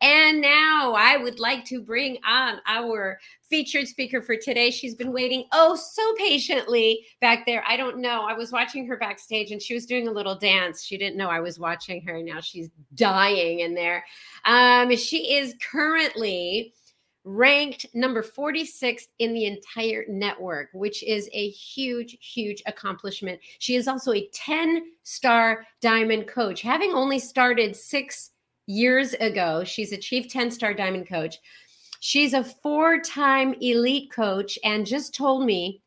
And now I would like to bring on our featured speaker for today. She's been waiting oh so patiently back there. I don't know. I was watching her backstage and she was doing a little dance. She didn't know I was watching her. Now she's dying in there. Um, she is currently ranked number 46 in the entire network, which is a huge, huge accomplishment. She is also a 10 star diamond coach, having only started six years ago. She's a chief 10 star diamond coach. She's a four time elite coach and just told me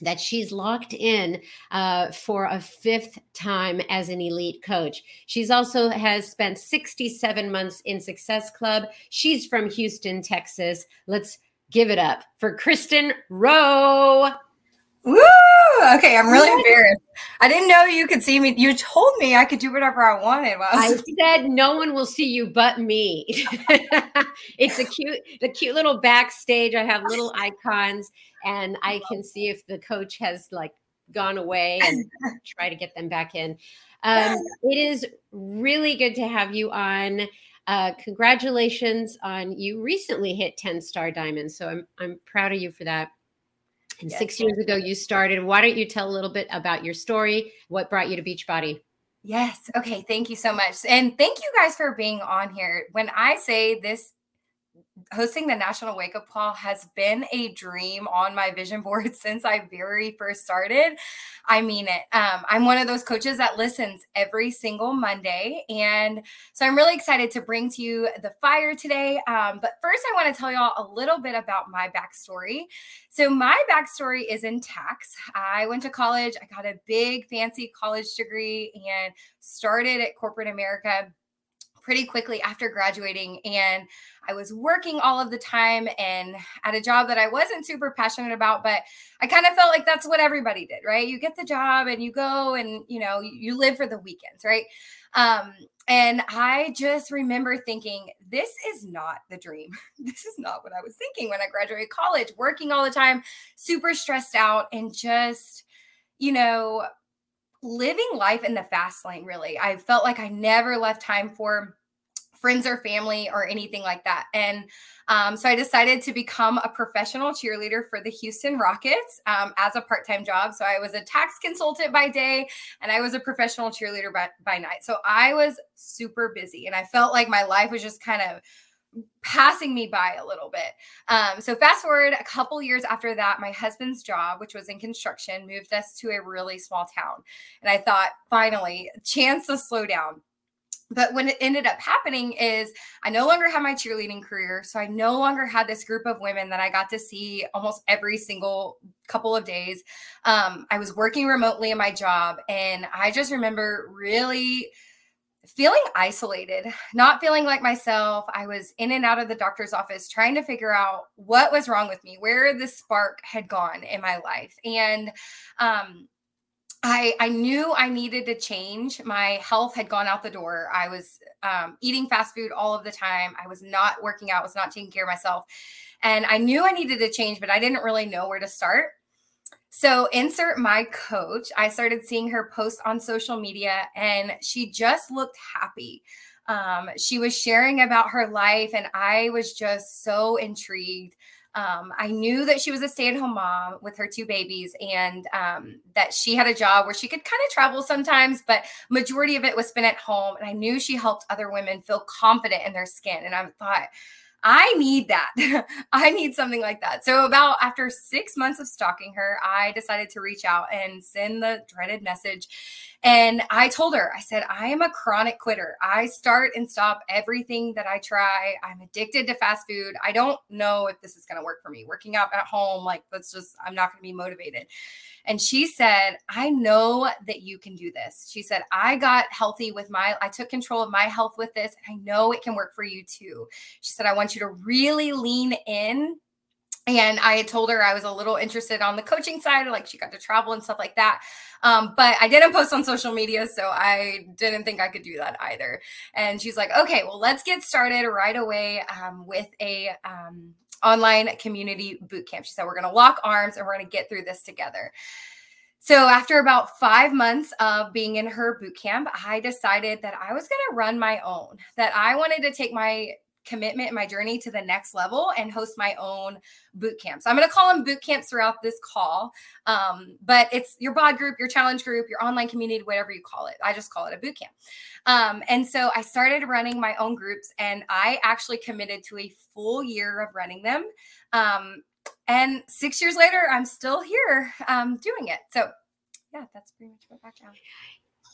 that she's locked in uh, for a fifth time as an elite coach. She's also has spent 67 months in Success Club. She's from Houston, Texas. Let's give it up for Kristen Rowe. Woo! Okay, I'm really embarrassed. I didn't know you could see me. You told me I could do whatever I wanted. Well, I, was- I said no one will see you but me. it's a cute, the cute little backstage. I have little icons, and I can see if the coach has like gone away and try to get them back in. Um, it is really good to have you on. Uh, congratulations on you recently hit 10 star diamonds. So I'm I'm proud of you for that. And yes. six years ago, you started. Why don't you tell a little bit about your story? What brought you to Beachbody? Yes. Okay. Thank you so much. And thank you guys for being on here. When I say this hosting the National Wake Up Call has been a dream on my vision board since I very first started. I mean it. Um, I'm one of those coaches that listens every single Monday. And so I'm really excited to bring to you the fire today. Um, but first, I want to tell y'all a little bit about my backstory. So, my backstory is in tax. I went to college, I got a big, fancy college degree, and started at corporate America pretty quickly after graduating and I was working all of the time and at a job that I wasn't super passionate about but I kind of felt like that's what everybody did right? You get the job and you go and you know you live for the weekends right? Um and I just remember thinking this is not the dream. This is not what I was thinking when I graduated college working all the time super stressed out and just you know living life in the fast lane really. I felt like i never left time for friends or family or anything like that. And um, so I decided to become a professional cheerleader for the Houston Rockets um, as a part time job. So I was a tax consultant by day and I was a professional cheerleader by, by night. So I was super busy and I felt like my life was just kind of passing me by a little bit. Um, so fast forward a couple years after that, my husband's job, which was in construction, moved us to a really small town. And I thought, finally, chance to slow down but when it ended up happening is i no longer had my cheerleading career so i no longer had this group of women that i got to see almost every single couple of days. Um, i was working remotely in my job and i just remember really feeling isolated not feeling like myself. I was in and out of the doctor's office trying to figure out what was wrong with me where the spark had gone in my life. And um, I, I knew I needed to change. My health had gone out the door. I was um, eating fast food all of the time. I was not working out, was not taking care of myself. And I knew I needed to change, but I didn't really know where to start. So, insert my coach. I started seeing her post on social media and she just looked happy. Um, she was sharing about her life, and I was just so intrigued. Um, I knew that she was a stay at home mom with her two babies and um, that she had a job where she could kind of travel sometimes, but majority of it was spent at home. And I knew she helped other women feel confident in their skin. And I thought, I need that. I need something like that. So, about after six months of stalking her, I decided to reach out and send the dreaded message. And I told her, I said, I am a chronic quitter. I start and stop everything that I try. I'm addicted to fast food. I don't know if this is going to work for me. Working out at home, like, that's just, I'm not going to be motivated. And she said, I know that you can do this. She said, I got healthy with my, I took control of my health with this. And I know it can work for you too. She said, I want you to really lean in and I had told her I was a little interested on the coaching side, like she got to travel and stuff like that. Um, but I didn't post on social media, so I didn't think I could do that either. And she's like, "Okay, well, let's get started right away um, with a um, online community boot camp." She said, "We're going to lock arms and we're going to get through this together." So after about five months of being in her boot camp, I decided that I was going to run my own, that I wanted to take my commitment my journey to the next level and host my own boot camps. I'm going to call them boot camps throughout this call, um, but it's your bod group, your challenge group, your online community, whatever you call it. I just call it a boot camp. Um, and so I started running my own groups, and I actually committed to a full year of running them. Um, and six years later, I'm still here um, doing it. So yeah, that's pretty much my background.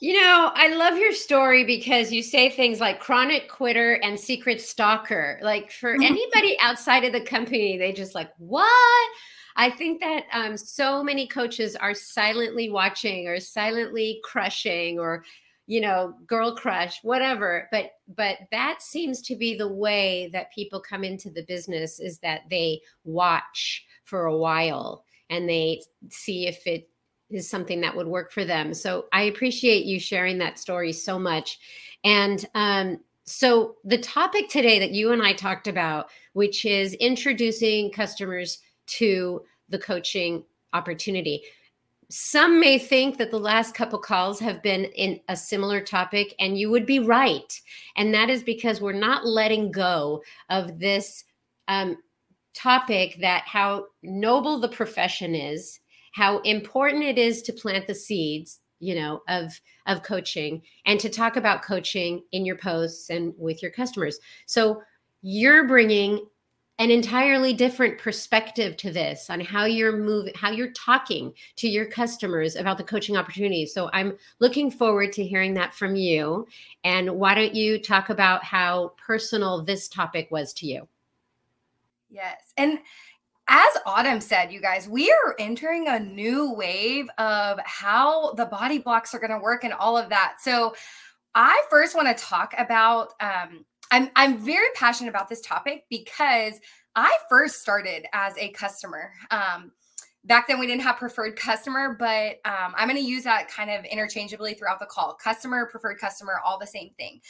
You know, I love your story because you say things like chronic quitter and secret stalker. Like for anybody outside of the company, they just like, what? I think that um, so many coaches are silently watching or silently crushing or you know girl crush whatever but but that seems to be the way that people come into the business is that they watch for a while and they see if it is something that would work for them. So I appreciate you sharing that story so much. And um, so the topic today that you and I talked about, which is introducing customers to the coaching opportunity. Some may think that the last couple calls have been in a similar topic, and you would be right. And that is because we're not letting go of this um, topic that how noble the profession is how important it is to plant the seeds you know of of coaching and to talk about coaching in your posts and with your customers. So you're bringing an entirely different perspective to this on how you're moving how you're talking to your customers about the coaching opportunities. So i'm looking forward to hearing that from you. And why don't you talk about how personal this topic was to you? Yes. And as Autumn said, you guys, we are entering a new wave of how the BODi blocks are going to work and all of that. So, I first want to talk about. Um, I'm I'm very passionate about this topic because I first started as a customer. Um, back then we didn't have preferred customer, but um, I'm going to use that kind of interchangeably throughout the call. Customer, preferred customer, all the same thing.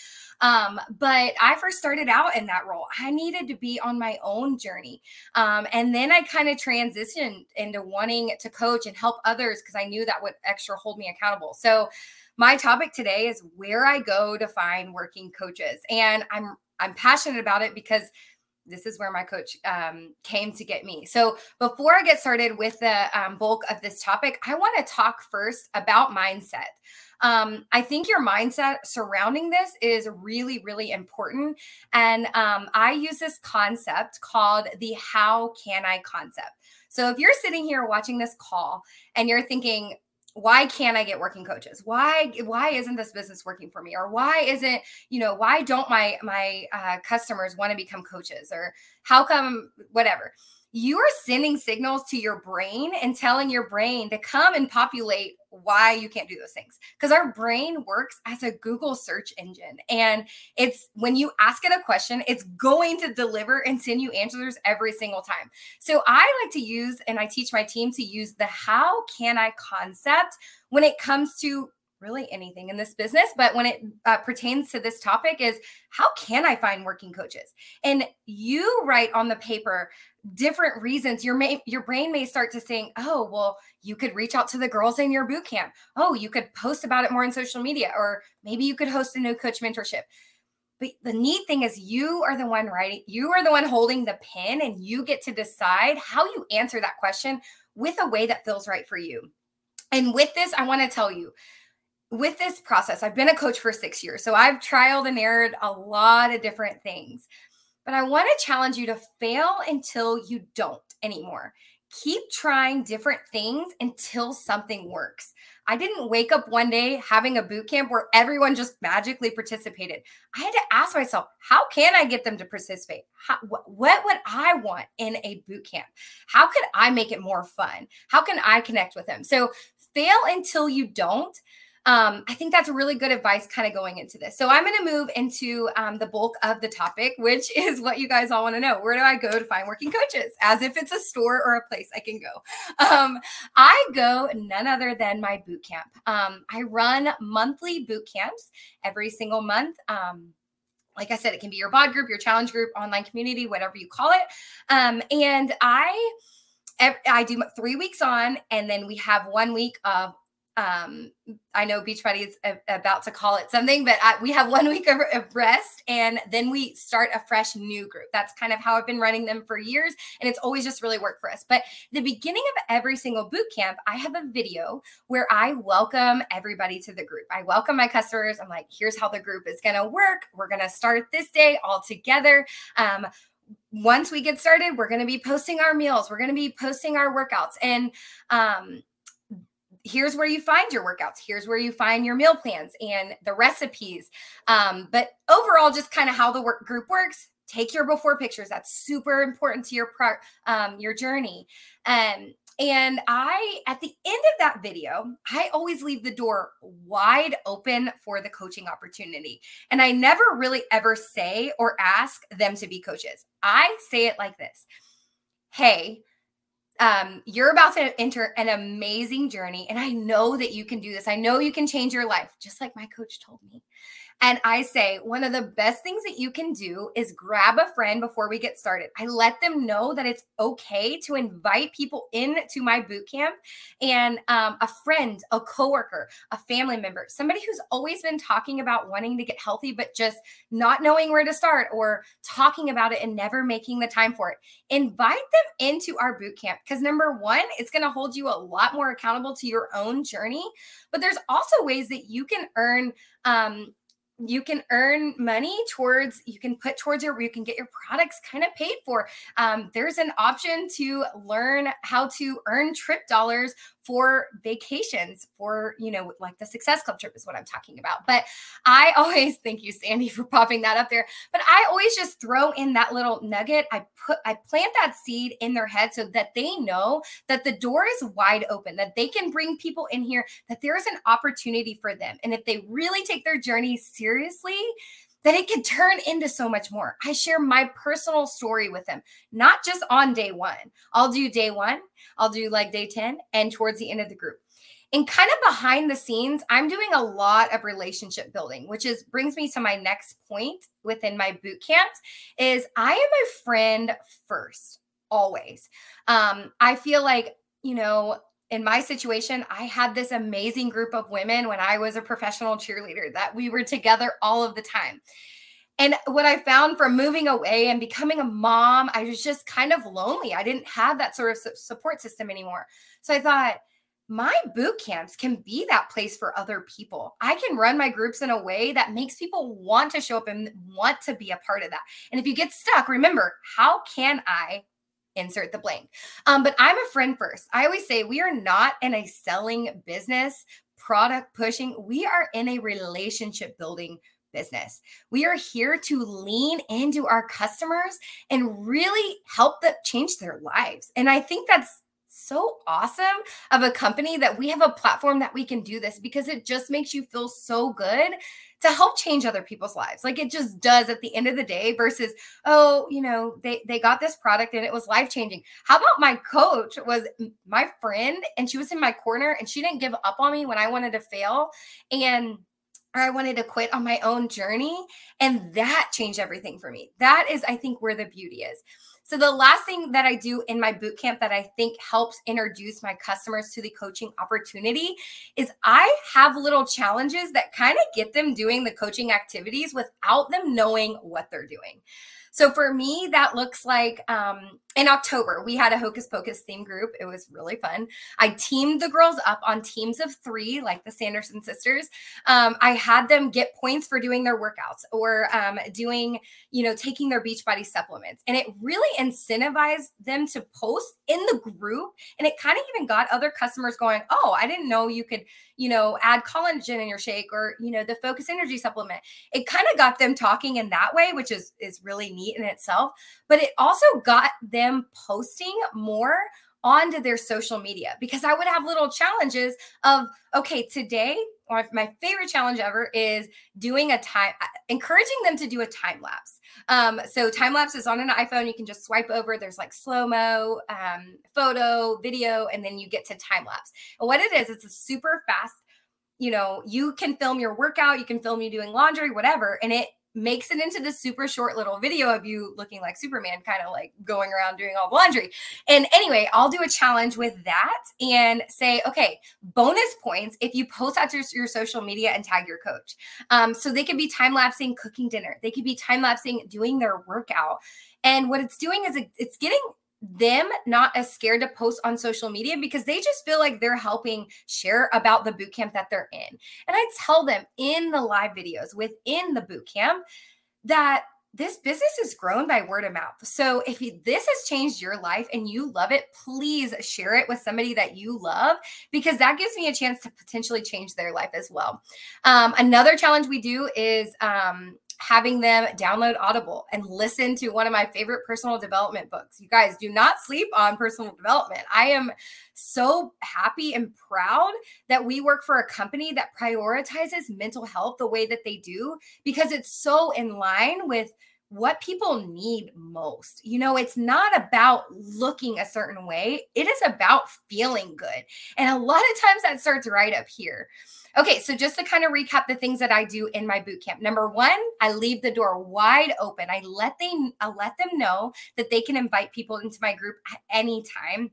Um, but I first started out in that role. I needed to be on my own journey. Um, and then I kind of transitioned into wanting to coach and help others because I knew that would extra hold me accountable. So my topic today is where I go to find working coaches. And I'm I'm passionate about it because this is where my coach um, came to get me. So before I get started with the um, bulk of this topic, I want to talk first about mindset. Um, I think your mindset surrounding this is really, really important. And um, I use this concept called the how can I concept. So if you're sitting here watching this call and you're thinking, why can't i get working coaches? Why why isn't this business working for me? Or why isn't you know why don't my my uh, customers want to become coaches? Or how come whatever. You are sending signals to your brain and telling your brain to come and populate why you can't do those things. Because our brain works as a google search engine and it's when you ask it a question it's going to deliver and send you answers every single time. So i like to use and i teach my team to use the how can i concept when it comes to really anything in this business but when it uh, pertains to this topic is how can i find working coaches? And you write on the paper different reasons. Your may your brain may start to think oh well you could reach out to the girls in your boot camp. Oh you could post about it more on social media or maybe you could host a new coach mentorship. But the neat thing is you are the one writing you are the one holding the pen and you get to decide how you answer that question with a way that feels right for you. And with this i want to tell you with this process i've been a coach for six years so i've trialed and errored a lot of different things but I want to challenge you to fail until you don't anymore. Keep trying different things until something works. I didn't wake up one day having a boot camp where everyone just magically participated. I had to ask myself, how can I get them to participate? How, wh- what would I want in a boot camp? How could I make it more fun? How can I connect with them? So fail until you don't um, I think that's really good advice kind of going into this. So I'm going to move into um, the bulk of the topic, which is what you guys all want to know. Where do I go to find working coaches? As if it's a store or a place I can go. Um, I go none other than my boot camp. Um, I run monthly boot camps every single month. Um, like I said, it can be your bod group, your challenge group, online community, whatever you call it. Um, and I I do three weeks on, and then we have one week of um i know beachbody is a, about to call it something but I, we have one week of, of, rest and then we start a fresh new group. That's kind of how i've been running them for years and it's always just really worked for us. But the beginning of every single boot camp i have a video where i welcome everybody to the group. I welcome my customers. I'm like here's how the group is going to work. We're going to start this day all together. Um, once we get started, we're going to be posting our meals. We're going to be posting our workouts. And um, here's where you find your workouts. Here's where you find your meal plans and the recipes. Um, but overall just kind of how the work group works take your before pictures. That's super important to your pro, um, your journey. Um, and i at the end of that video i always leave the door wide open for the coaching opportunity. And i never really ever say or ask them to be coaches. I say it like this hey um, you're about to enter an amazing journey. And I know that you can do this. I know you can change your life, just like my coach told me. And I say, one of the best things that you can do is grab a friend before we get started. I let them know that it's okay to invite people into my boot camp and um, a friend, a coworker, a family member, somebody who's always been talking about wanting to get healthy, but just not knowing where to start or talking about it and never making the time for it. Invite them into our boot camp because number one, it's going to hold you a lot more accountable to your own journey. But there's also ways that you can earn um, you can earn money towards you can put towards your you can get your products kind of paid for. Um, there's an option to learn how to earn trip dollars for vacations for you know like the success club trip is what i'm talking about. But i always thank you sandy for popping that up there. But i always just throw in that little nugget. I put i plant that seed in their head so that they know that the door is wide open that they can bring people in here that there is an opportunity for them. And if they really take their journey seriously that it could turn into so much more. I share my personal story with them, not just on day one. I'll do day one, I'll do like day 10, and towards the end of the group. And kind of behind the scenes, I'm doing a lot of relationship building, which is brings me to my next point within my boot camps is I am a friend first, always. Um, I feel like, you know, in my situation, I had this amazing group of women when I was a professional cheerleader that we were together all of the time. And what I found from moving away and becoming a mom, I was just kind of lonely. I didn't have that sort of support system anymore. So I thought, my boot camps can be that place for other people. I can run my groups in a way that makes people want to show up and want to be a part of that. And if you get stuck, remember, how can I insert the blank. Um, but I'm a friend first. I always say we are not in a selling business, product pushing. We are in a relationship building business. We are here to lean into our customers and really help them change their lives. And I think that's so awesome of a company that we have a platform that we can do this because it just makes you feel so good to help change other people's lives. Like it just does at the end of the day versus, oh, you know, they they got this product and it was life changing. How about my coach was my friend and she was in my corner and she didn't give up on me when I wanted to fail and I wanted to quit on my own journey and that changed everything for me. That is I think where the beauty is. So the last thing that I do in my boot camp that I think helps introduce my customers to the coaching opportunity is I have little challenges that kind of get them doing the coaching activities without them knowing what they're doing. So for me, that looks like um, in October, we had a Hocus Pocus theme group. It was really fun. I teamed the girls up on teams of three, like the Sanderson sisters. Um, I had them get points for doing their workouts or um, doing, you know, taking their Beachbody supplements. And it really incentivized them to post in the group. And it kind of even got other customers going, oh, I didn't know you could, you know, add collagen in your shake or, you know, the Focus Energy supplement. It kind of got them talking in that way, which is is really neat in itself. But it also got them posting more onto their social media because I would have little challenges of, okay, today, or my favorite challenge ever is doing a time, encouraging them to do a time lapse. Um, so time lapse is on an iPhone. You can just swipe over. There's like slow mo, um, photo, video, and then you get to time lapse. And what it is, it's a super fast. You know, you can film your workout, you can film you doing laundry, whatever, and it makes it into this super short little video of you looking like Superman, kind of like going around doing all the laundry. And anyway, I'll do a challenge with that and say, okay, bonus points if you post out to your social media and tag your coach. Um, so they could be time lapsing cooking dinner, they could be time lapsing doing their workout. And what it's doing is it's getting them not as scared to post on social media because they just feel like they're helping share about the boot camp that they're in. And I tell them in the live videos within the boot camp that this business is grown by word of mouth. So if this has changed your life and you love it, please share it with somebody that you love because that gives me a chance to potentially change their life as well. Um, another challenge we do is um, having them download Audible and listen to one of my favorite personal development books. You guys do not sleep on personal development. I am so happy and proud that we work for a company that prioritizes mental health the way that they do because it's so in line with what people need most. You know, it's not about looking a certain way, it is about feeling good. And a lot of times that starts right up here. Okay, so just to kind of recap the things that I do in my boot camp. Number one, I leave the door wide open. I let they I let them know that they can invite people into my group at any time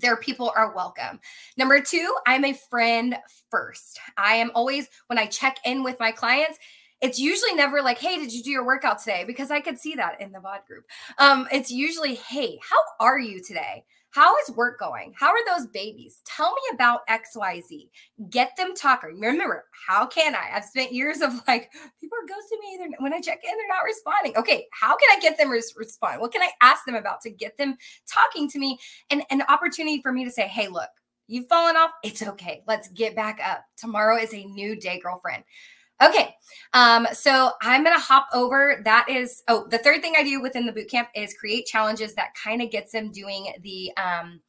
their people are welcome. Number two, I'm a friend first. I am always, when I check in with my clients, it's usually never like, hey, did you do your workout today? Because I could see that in the VOD group. Um, it's usually, hey, how are you today? How is work going? How are those babies? Tell me about XYZ. Get them talking. Remember, how can I? I've spent years of like, people are ghosting me. They're, when I check in, they're not responding. Okay, how can I get them to respond? What can I ask them about to get them talking to me? And an opportunity for me to say, hey, look, you've fallen off. It's okay. Let's get back up. Tomorrow is a new day, girlfriend. Okay. Um, so I'm going to hop over. That is, oh, the third thing I do within the bootcamp is create challenges that kind of gets them doing the, um,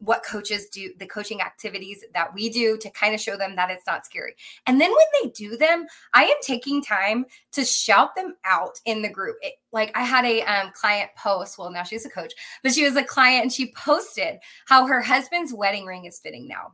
what coaches do, the coaching activities that we do to kind of show them that it's not scary. And then when they do them, I am taking time to shout them out in the group. It, like I had a um, client post, well, now she's a coach, but she was a client and she posted how her husband's wedding ring is fitting now.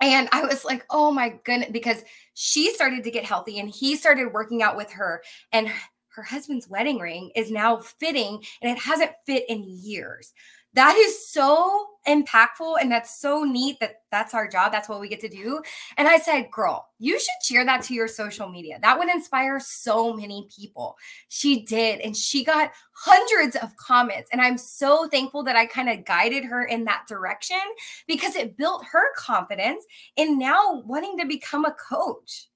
And I was like, oh my goodness, because she started to get healthy and he started working out with her. And her husband's wedding ring is now fitting and it hasn't fit in years. That is so impactful and that's so neat that that's our job that's what we get to do. And i said girl you should share that to your social media. That would inspire so many people. She did and she got hundreds of comments and i'm so thankful that i kind of guided her in that direction because it built her confidence in now wanting to become a coach.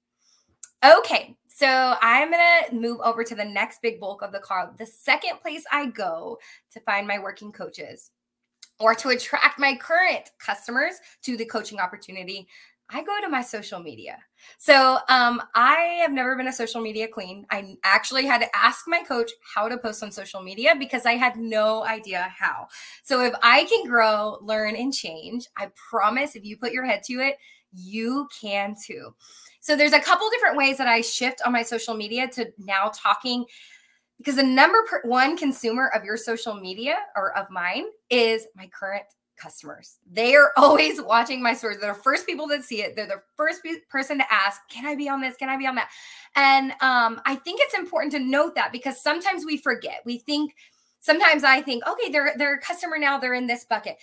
Okay so I'm going to move over to the next big bulk of the car. The second place I go to find my working coaches or to attract my current customers to the coaching opportunity, I go to my social media. So um, I have never been a social media queen. I actually had to ask my coach how to post on social media because I had no idea how. So if I can grow, learn, and change, I promise if you put your head to it, you can too. So there's a couple different ways that I shift on my social media to now talking because the number one consumer of your social media or of mine is my current customers. They are always watching my stories. They're the first people that see it. They're the first person to ask, "Can I be on this? Can I be on that?" And um, I think it's important to note that because sometimes we forget. We think sometimes I think, "Okay, they're they're a customer now. They're in this bucket."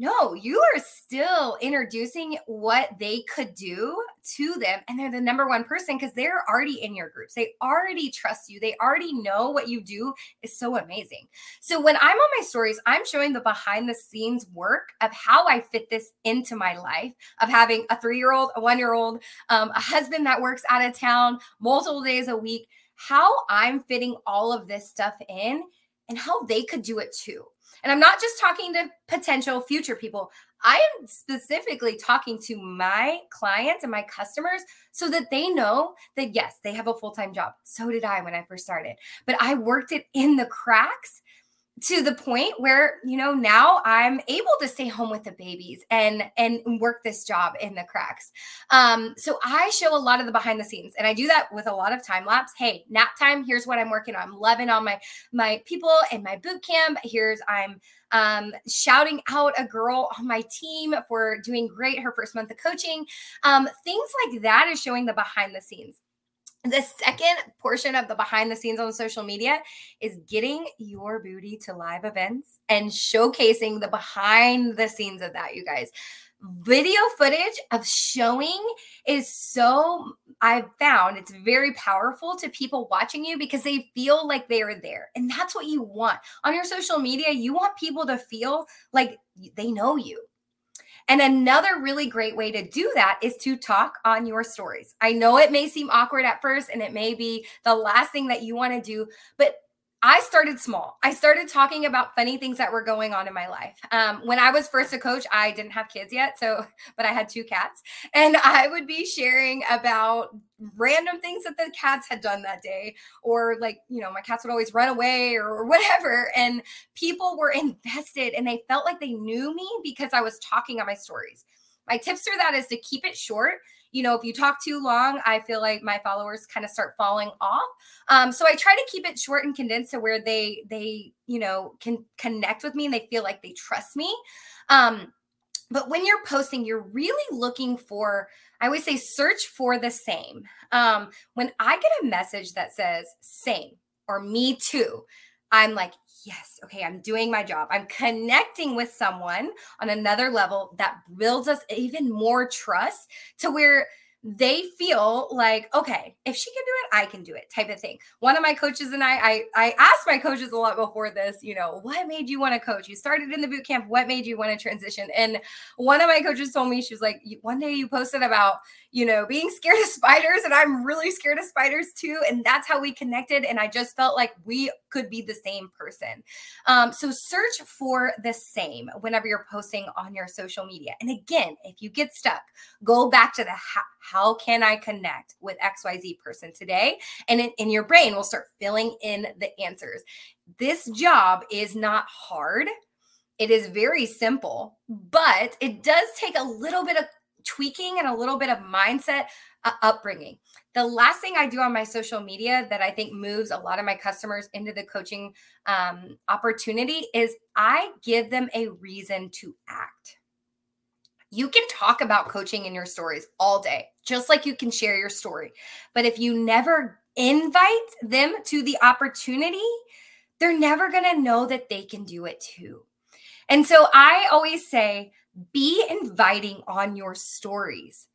No, you are still introducing what they could do to them. And they're the number one person because they're already in your groups. They already trust you. They already know what you do is so amazing. So when I'm on my stories, I'm showing the behind the scenes work of how I fit this into my life of having a three year old, a one year old, um, a husband that works out of town multiple days a week, how I'm fitting all of this stuff in and how they could do it too. And I'm not just talking to potential future people. I am specifically talking to my clients and my customers so that they know that yes, they have a full time job. So did I when I first started, but I worked it in the cracks to the point where you know now i'm able to stay home with the babies and and work this job in the cracks. Um so i show a lot of the behind the scenes and i do that with a lot of time lapse. Hey nap time here's what i'm working on. I'm loving on my my people in my boot camp. Here's i'm um, shouting out a girl on my team for doing great her first month of coaching. Um, things like that is showing the behind the scenes The second portion of the behind the scenes on social media is getting your booty to live events and showcasing the behind the scenes of that, you guys. Video footage of showing is so, I've found it's very powerful to people watching you because they feel like they are there. And that's what you want. On your social media, you want people to feel like they know you and another really great way to do that is to talk on your stories. I know it may seem awkward at first and it may be the last thing that you want to do, but I started small. I started talking about funny things that were going on in my life. Um, when I was first a coach, I didn't have kids yet, so but I had two cats, and I would be sharing about random things that the cats had done that day, or like you know, my cats would always run away or whatever, and people were invested and they felt like they knew me because I was talking on my stories. My tips for that is to keep it short you know, if you talk too long, I feel like my followers kind of start falling off. Um, so I try to keep it short and condensed to where they they you know can connect with me and they feel like they trust me. Um, but when you're posting, you're really looking for. I always say search for the same. Um, when I get a message that says same or me too, I'm like, yes, okay, I'm doing my job. I'm connecting with someone on another level that builds us even more trust to where they feel like okay if she can do it i can do it type of thing. One of my coaches and i i, I asked my coaches a lot before this you know what made you want to coach? You started in the boot camp. What made you want to transition? And one of my coaches told me she was like one day you posted about you know being scared of spiders and i'm really scared of spiders too and that's how we connected and i just felt like we could be the same person. Um, so search for the same whenever you're posting on your social media. And again if you get stuck go back to the how how can I connect with XYZ person today? And in, in your brain will start filling in the answers. This job is not hard. It is very simple, but it does take a little bit of tweaking and a little bit of mindset uh, upbringing. The last thing I do on my social media that I think moves a lot of my customers into the coaching um, opportunity is I give them a reason to act. You can talk about coaching in your stories all day, just like you can share your story. But if you never invite them to the opportunity, they're never going to know that they can do it too. And so I always say, be inviting on your stories.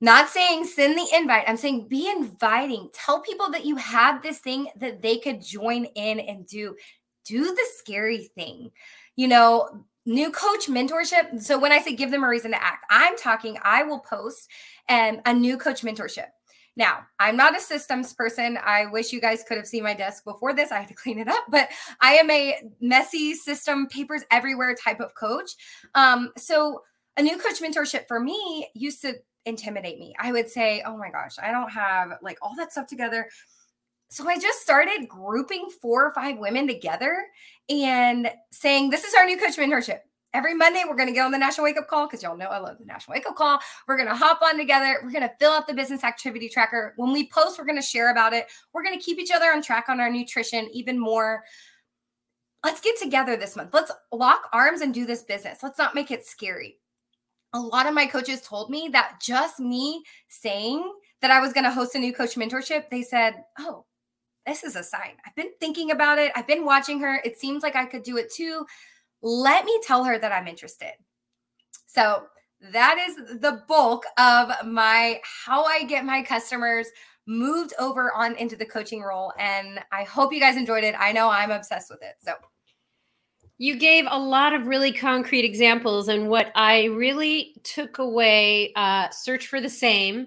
Not saying send the invite. I'm saying be inviting. Tell people that you have this thing that they could join in and do. Do the scary thing. You know, new coach mentorship. So when I say give them a reason to act, I'm talking, I will post um, a new coach mentorship. Now, I'm not a systems person. I wish you guys could have seen my desk before this. I had to clean it up, but I am a messy system, papers everywhere type of coach. Um, so, a new coach mentorship for me used to intimidate me. I would say, oh my gosh, I don't have like all that stuff together. So I just started grouping four or five women together and saying, This is our new coach mentorship. Every Monday, we're going to get on the National Wake Up Call because y'all know I love the National Wake Up Call. We're going to hop on together. We're going to fill out the business activity tracker. When we post, we're going to share about it. We're going to keep each other on track on our nutrition even more. Let's get together this month. Let's lock arms and do this business. Let's not make it scary. A lot of my coaches told me that just me saying that I was going to host a new coach mentorship, they said, Oh, this is a sign. I've been thinking about it. I've been watching her. It seems like I could do it too. Let me tell her that I'm interested. So that is the bulk of my how I get my customers moved over on into the coaching role. And I hope you guys enjoyed it. I know I'm obsessed with it. So you gave a lot of really concrete examples, and what I really took away uh, search for the same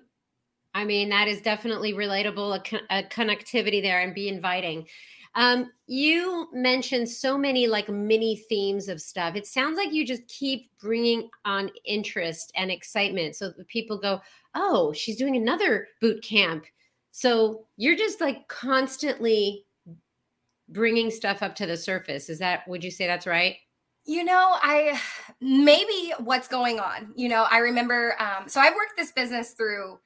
I mean, that is definitely relatable, a, con- a connectivity there and be inviting. Um, you mentioned so many like mini themes of stuff. It sounds like you just keep bringing on interest and excitement. So people go, oh, she's doing another boot camp. So you're just like constantly bringing stuff up to the surface. Is that, would you say that's right? You know, I maybe what's going on. You know, I remember, um, so I've worked this business through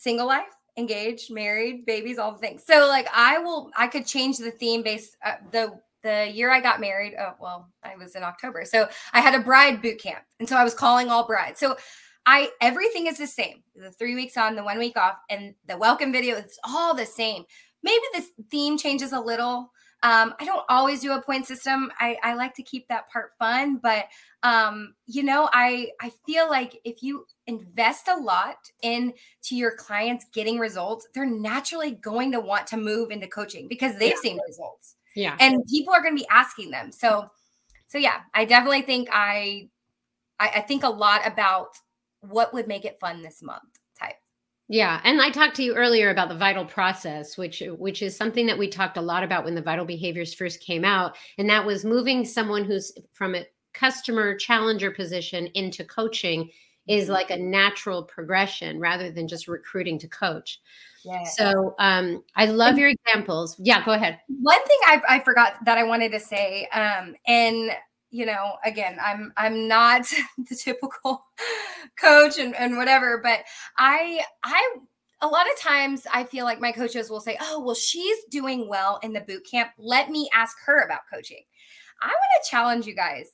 single life, engaged, married, babies, all the things. So like I will, I could change the theme based uh, the the year I got married. Oh well, I was in October, so I had a bride boot camp, and so I was calling all brides. So I everything is the same. The three weeks on, the one week off, and the welcome video, it's all the same. Maybe this theme changes a little. Um, I don't always do a point system. I, I like to keep that part fun, but um, you know, I I feel like if you invest a lot into your clients getting results, they're naturally going to want to move into coaching because they've yeah. seen results. Yeah. And people are going to be asking them. So so yeah, I definitely think I, I I think a lot about what would make it fun this month. Yeah, and I talked to you earlier about the vital process, which which is something that we talked a lot about when the vital behaviors first came out, and that was moving someone who's from a customer challenger position into coaching is mm-hmm. like a natural progression rather than just recruiting to coach. Yeah. So um, I love your examples. Yeah, go ahead. One thing I, I forgot that I wanted to say, um, and you know, again, I'm I'm not the typical coach and, and whatever, but I I a lot of times I feel like my coaches will say, Oh, well, she's doing well in the boot camp. Let me ask her about coaching. I want to challenge you guys.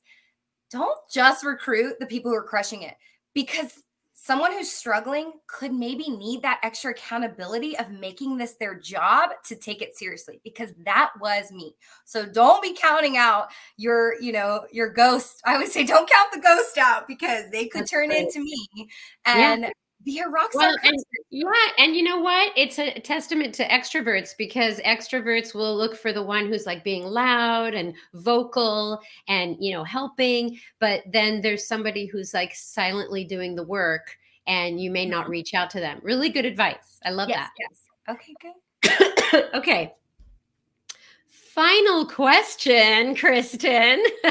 Don't just recruit the people who are crushing it because someone who's struggling could maybe need that extra accountability of making this their job to take it seriously because that was me so don't be counting out your you know your ghost i would say don't count the ghost out because they could That's turn right. into me and yeah. Be a rock star well, and, yeah and you know what it's a testament to extroverts because extroverts will look for the one who's like being loud and vocal and you know helping but then there's somebody who's like silently doing the work and you may not mm-hmm. reach out to them. Really good advice. I love yes, that. Yes. Okay, good. okay. Final question, Kristen.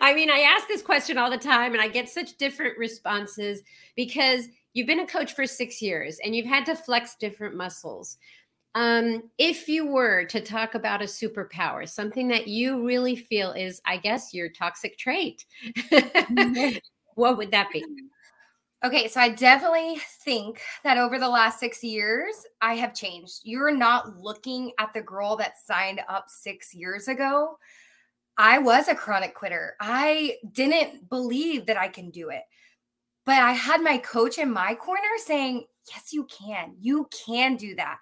I mean, I ask this question all the time and I get such different responses because you've been a coach for six years and you've had to flex different muscles. Um, if you were to talk about a superpower, something that you really feel is, I guess, your toxic trait, mm-hmm. what would that be? Okay, so I definitely think that over the last six years, I have changed. You're not looking at the girl that signed up six years ago. I was a chronic quitter. I didn't believe that I can do it. But I had my coach in my corner saying, Yes, you can. You can do that.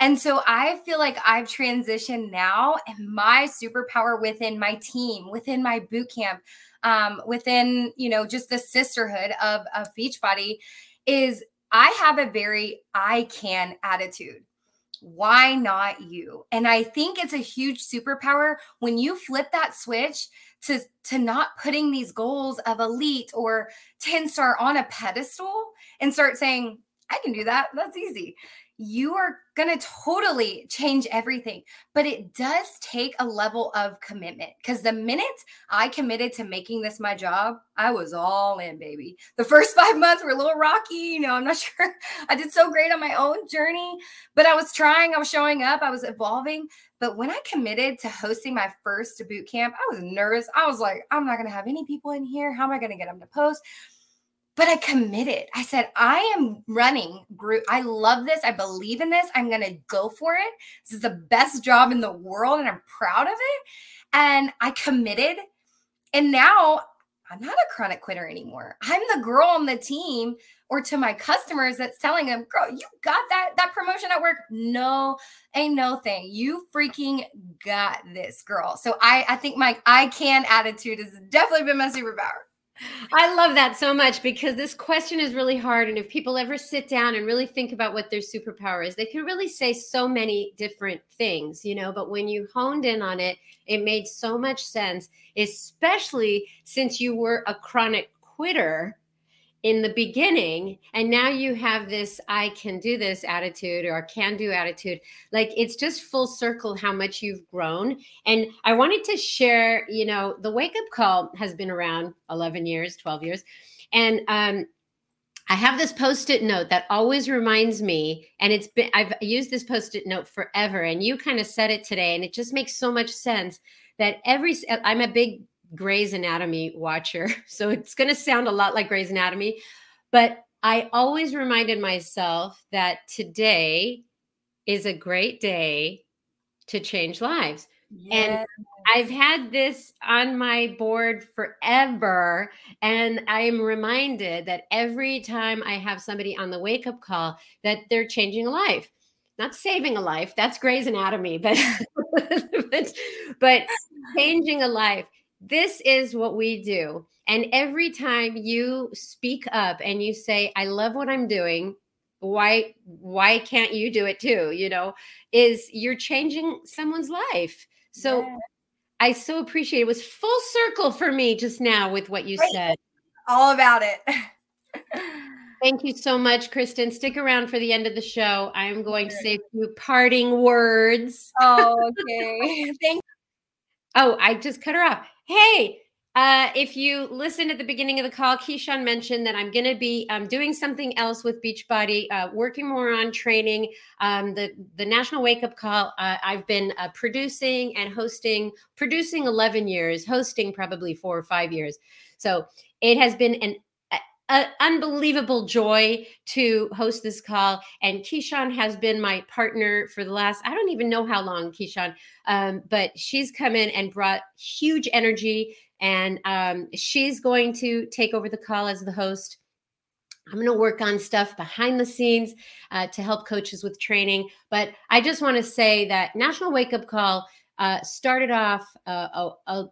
And so I feel like I've transitioned now, and my superpower within my team, within my boot camp, um, within you know just the sisterhood of of Beachbody is I have a very I can attitude. Why not you? And I think it's a huge superpower when you flip that switch to to not putting these goals of elite or 10 star on a pedestal and start saying I can do that. That's easy you are going to totally change everything. But it does take a level of commitment because the minute I committed to making this my job, I was all in, baby. The first five months were a little rocky. You know, I'm not sure I did so great on my own journey, but I was trying, I was showing up, I was evolving. But when I committed to hosting my first boot camp, I was nervous. I was like, I'm not going to have any people in here. How am I going to get them to post? But I committed. I said, I am running group. I love this. I believe in this. I'm going to go for it. This is the best job in the world and I'm proud of it. And I committed. And now I'm not a chronic quitter anymore. I'm the girl on the team or to my customers that's telling them, girl, you got that that promotion at work. No, ain't no thing. You freaking got this, girl. So I I think my I can attitude has definitely been my superpower. I love that so much because this question is really hard. And if people ever sit down and really think about what their superpower is, they can really say so many different things, you know. But when you honed in on it, it made so much sense, especially since you were a chronic quitter in the beginning and now you have this i can do this attitude or can do attitude like it's just full circle how much you've grown and i wanted to share you know the wake up call has been around 11 years 12 years and um I have this post-it note that always reminds me, and it's been I've used this post-it note forever. And you kind of said it today, and it just makes so much sense that every I'm a big Grey's Anatomy watcher, so it's going to sound a lot like Grey's Anatomy, but I always reminded myself that today is a great day to change lives Yes. And I've had this on my board forever. And I am reminded that every time I have somebody on the wake up call, that they're changing a life. Not saving a life, that's Grey's Anatomy, but, but, but changing a life. This is what we do. And every time you speak up and you say, I love what I'm doing, why why can't you do it too? you know is you're changing someone's life. So yeah. i so appreciate it. it was full circle for me just now with what you Great. said. All about it. Thank you so much kristen. Stick around for the end of the show. I am going to say a few parting words. Oh okay. Thank oh i just cut her off hey uh, if you listen at the beginning of the call, Keyshawn mentioned that I'm going to be um, doing something else with Beachbody, uh, working more on training. Um, the the National Wake Up Call. Uh, I've been uh, producing and hosting, producing 11 years, hosting probably four or five years. So it has been an a, unbelievable joy to host this call. And Keyshawn has been my partner for the last, I don't even know how long, Keyshawn, um, but she's come in and brought huge energy and um, she's going to take over the call as the host. I'm going to work on stuff behind the scenes uh, to help coaches with training. But I just want to say that National Wake Up Call uh, started off, uh, a, a,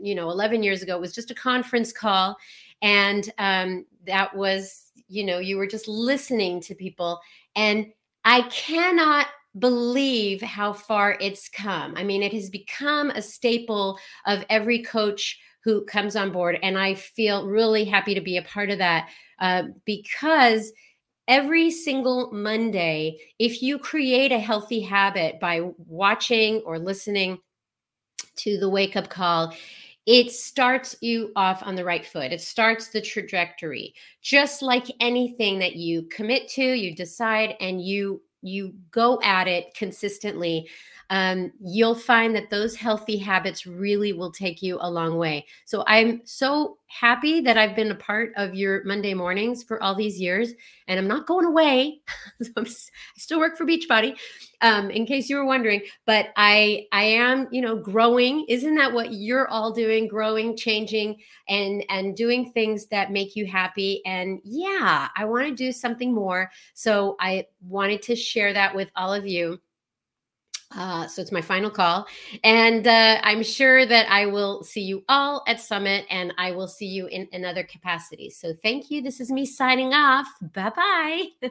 you know, 11 years ago. It was just a conference call, and um, that was, you know, you were just listening to people, and I cannot believe how far it's come. I mean, it has become a staple of every coach who comes on board. And I feel really happy to be a part of that uh, because every single Monday, if you create a healthy habit by watching or listening to the wake up call, it starts you off on the right foot. It starts the trajectory. Just like anything that you commit to, you decide and you you go at it consistently um, you'll find that those healthy habits really will take you a long way. So I'm so happy that I've been a part of your Monday mornings for all these years, and I'm not going away. I still work for Beachbody, um, in case you were wondering. But I, I am, you know, growing. Isn't that what you're all doing? Growing, changing, and and doing things that make you happy. And yeah, I want to do something more. So I wanted to share that with all of you. Uh, so it's my final call. And uh, I'm sure that I will see you all at Summit and I will see you in another capacity. So thank you. This is me signing off. Bye bye.